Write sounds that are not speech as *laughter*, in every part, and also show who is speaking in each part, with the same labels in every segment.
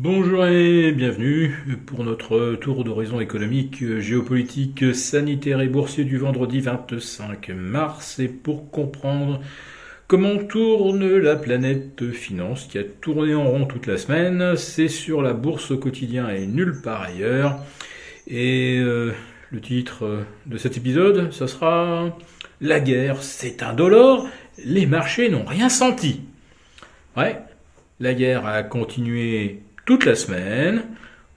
Speaker 1: Bonjour et bienvenue pour notre tour d'horizon économique, géopolitique, sanitaire et boursier du vendredi 25 mars. Et pour comprendre comment tourne la planète finance qui a tourné en rond toute la semaine, c'est sur la bourse au quotidien et nulle part ailleurs. Et euh, le titre de cet épisode, ce sera La guerre, c'est un dollar, les marchés n'ont rien senti. Ouais, la guerre a continué toute la semaine.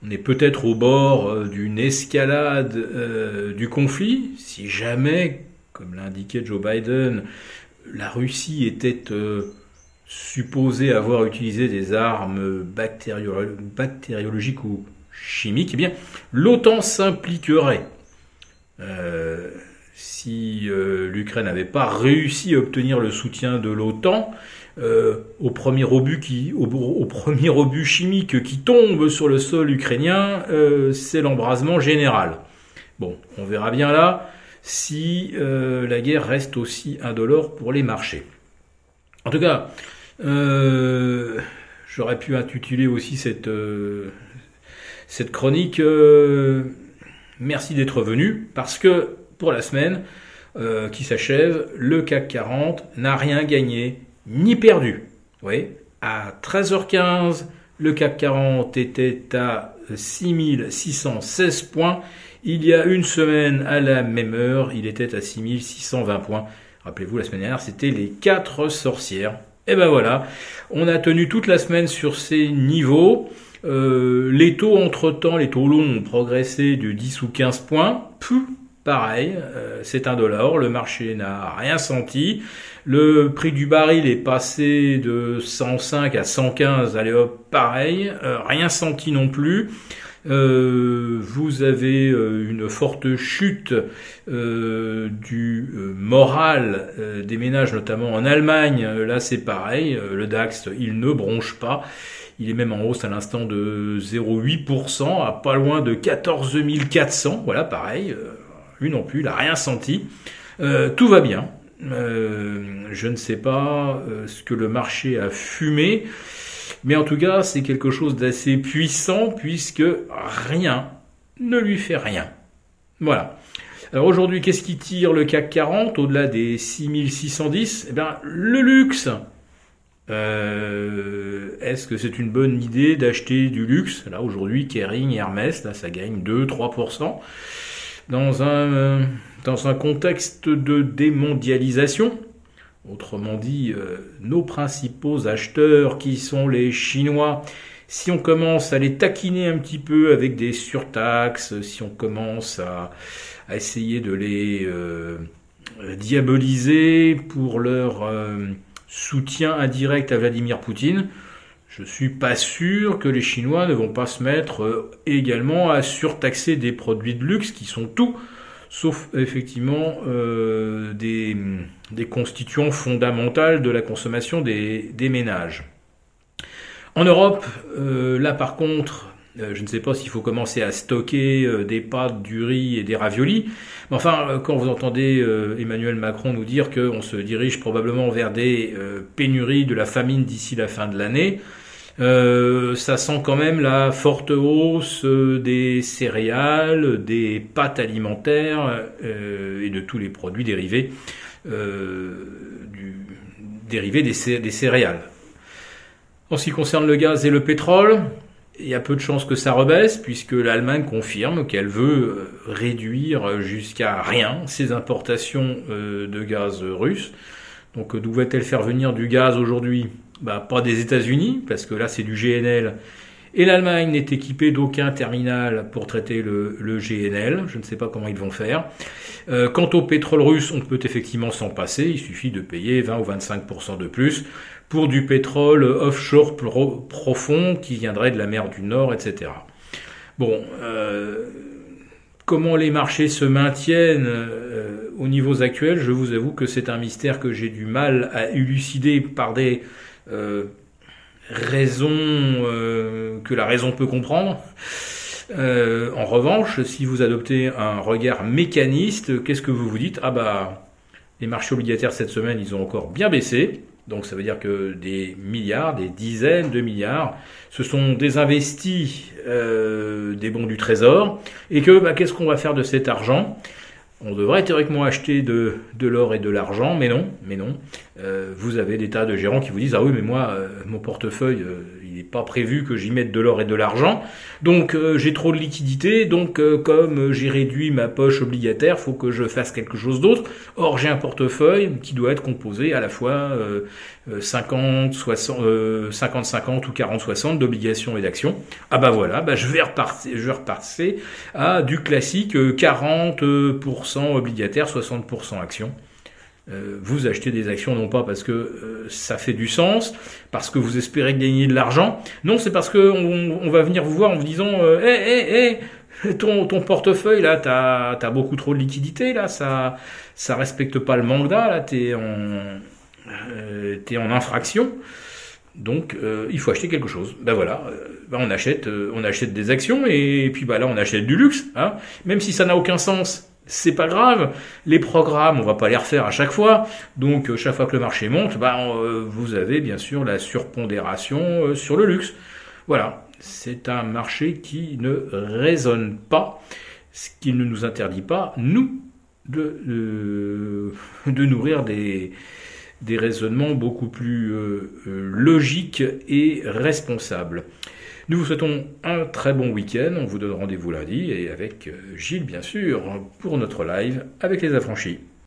Speaker 1: On est peut-être au bord euh, d'une escalade euh, du conflit. Si jamais, comme l'indiquait Joe Biden, la Russie était euh, supposée avoir utilisé des armes bactériologiques ou chimiques, eh bien, l'OTAN s'impliquerait. si l'Ukraine n'avait pas réussi à obtenir le soutien de l'OTAN, euh, au, premier obus chimique qui tombe sur le sol ukrainien, euh, c'est l'embrasement général. Bon, on verra bien là si euh, la guerre reste aussi indolore pour les marchés. En tout cas, j'aurais pu intituler aussi cette, cette chronique Merci d'être venu, parce que pour la semaine qui s'achève, le CAC 40 n'a rien gagné ni perdu. Oui, à 13h15, le CAC 40 était à 6616 points. Il y a une semaine, à la même heure, il était à 6620 points. Rappelez-vous, la semaine dernière, c'était les quatre sorcières. Et ben voilà, on a tenu toute la semaine sur ces niveaux. Euh, les taux entre-temps, les taux longs ont progressé de 10 ou 15 points. Puh, pareil, euh, c'est un dollar, le marché n'a rien senti. Le prix du baril est passé de 105 à 115, allez hop, pareil, euh, rien senti non plus. Euh, vous avez une forte chute du moral des ménages, notamment en Allemagne. Là, c'est pareil. le DAX, il ne bronche pas. Il est même en hausse à l'instant de 0,8%, à pas loin de 14 400. Voilà, pareil. Non plus, il n'a rien senti. tout va bien. Euh, je ne sais pas euh, ce que le marché a fumé, mais en tout cas, c'est quelque chose d'assez puissant puisque rien ne lui fait rien. Voilà. Alors aujourd'hui, qu'est-ce qui tire le CAC 40 au-delà des 6610 Eh bien, le luxe. Euh, est-ce que c'est une bonne idée d'acheter du luxe? Là, aujourd'hui, Kering Hermès, là, ça gagne 2-3%. Dans un dans un contexte de démondialisation, autrement dit, euh, nos principaux acheteurs qui sont les Chinois, si on commence à les taquiner un petit peu avec des surtaxes, si on commence à, essayer de les euh, diaboliser pour leur euh, soutien indirect à Vladimir Poutine, je suis pas sûr que les Chinois ne vont pas se mettre également à surtaxer des produits de luxe qui sont tout sauf effectivement euh, des, constituants fondamentaux de la consommation des, ménages. En Europe, euh, là par contre, euh, je ne sais pas s'il faut commencer à stocker des pâtes, du riz et des raviolis. Mais enfin, quand vous entendez Emmanuel Macron nous dire qu'on se dirige probablement vers des pénuries de la famine d'ici la fin de l'année, euh, ça sent quand même la forte hausse des céréales, des pâtes alimentaires euh, et de tous les produits dérivés, euh, dérivés des, céréales. En ce qui concerne le gaz et le pétrole, il y a peu de chances que ça rebaisse puisque l'Allemagne confirme qu'elle veut réduire jusqu'à rien ses importations de gaz russe. Donc d'où va-t-elle faire venir du gaz aujourd'hui? Bah, pas des États-Unis, parce que là c'est du GNL. Et l'Allemagne n'est équipée d'aucun terminal pour traiter le, GNL. Je ne sais pas comment ils vont faire. Euh, quant au pétrole russe, on peut effectivement s'en passer. Il suffit de payer 20 ou 25% de plus pour du pétrole offshore profond qui viendrait de la mer du Nord, etc. Bon, euh, comment les marchés se maintiennent euh, au niveau actuel, je vous avoue que c'est un mystère que j'ai du mal à élucider par des raison euh, que la raison peut comprendre. Euh, en revanche, si vous adoptez un regard mécaniste, qu'est-ce que vous vous dites? Ah bah, les marchés obligataires cette semaine, ils ont encore bien baissé. Donc ça veut dire que des milliards, des dizaines de milliards, se sont désinvestis euh, des bons du Trésor, et que bah, qu'est-ce qu'on va faire de cet argent? On devrait théoriquement acheter de, de l'or et de l'argent, mais non, mais non. Euh, vous avez des tas de gérants qui vous disent ah oui mais moi euh, mon portefeuille euh, il n'est pas prévu que j'y mette de l'or et de l'argent, donc j'ai trop de liquidités, donc comme j'ai réduit ma poche obligataire, faut que je fasse quelque chose d'autre. Or j'ai un portefeuille qui doit être composé à la fois 50, 60, 50, 50 ou 40, 60 d'obligations et d'actions. Ah bah voilà, bah je vais repartir, je vais repartir à du classique 40% obligataire, 60% actions. Euh, vous achetez des actions non pas parce que euh, ça fait du sens, parce que vous espérez gagner de l'argent, non, c'est parce que on, va venir vous voir en vous disant, hé, hé, hé, ton, portefeuille là, t'as as beaucoup trop de liquidité là, ça ça respecte pas le mandat là, t'es en euh, en infraction. Donc il faut acheter quelque chose. Ben voilà, ben, on achète on achète des actions et, puis bah là on achète du luxe, hein. Même si ça n'a aucun sens c'est pas grave. Les programmes, on va pas les refaire à chaque fois. Donc, euh, chaque fois que le marché monte, bah, euh, vous avez bien sûr la surpondération euh, sur le luxe. Voilà. C'est un marché qui ne résonne pas, ce qui ne nous interdit pas, nous, de, *laughs* nourrir des raisonnements beaucoup plus logiques et responsables. Nous vous souhaitons un très bon week-end. On vous donne rendez-vous lundi et avec euh, Gilles, bien sûr, pour notre live avec les affranchis.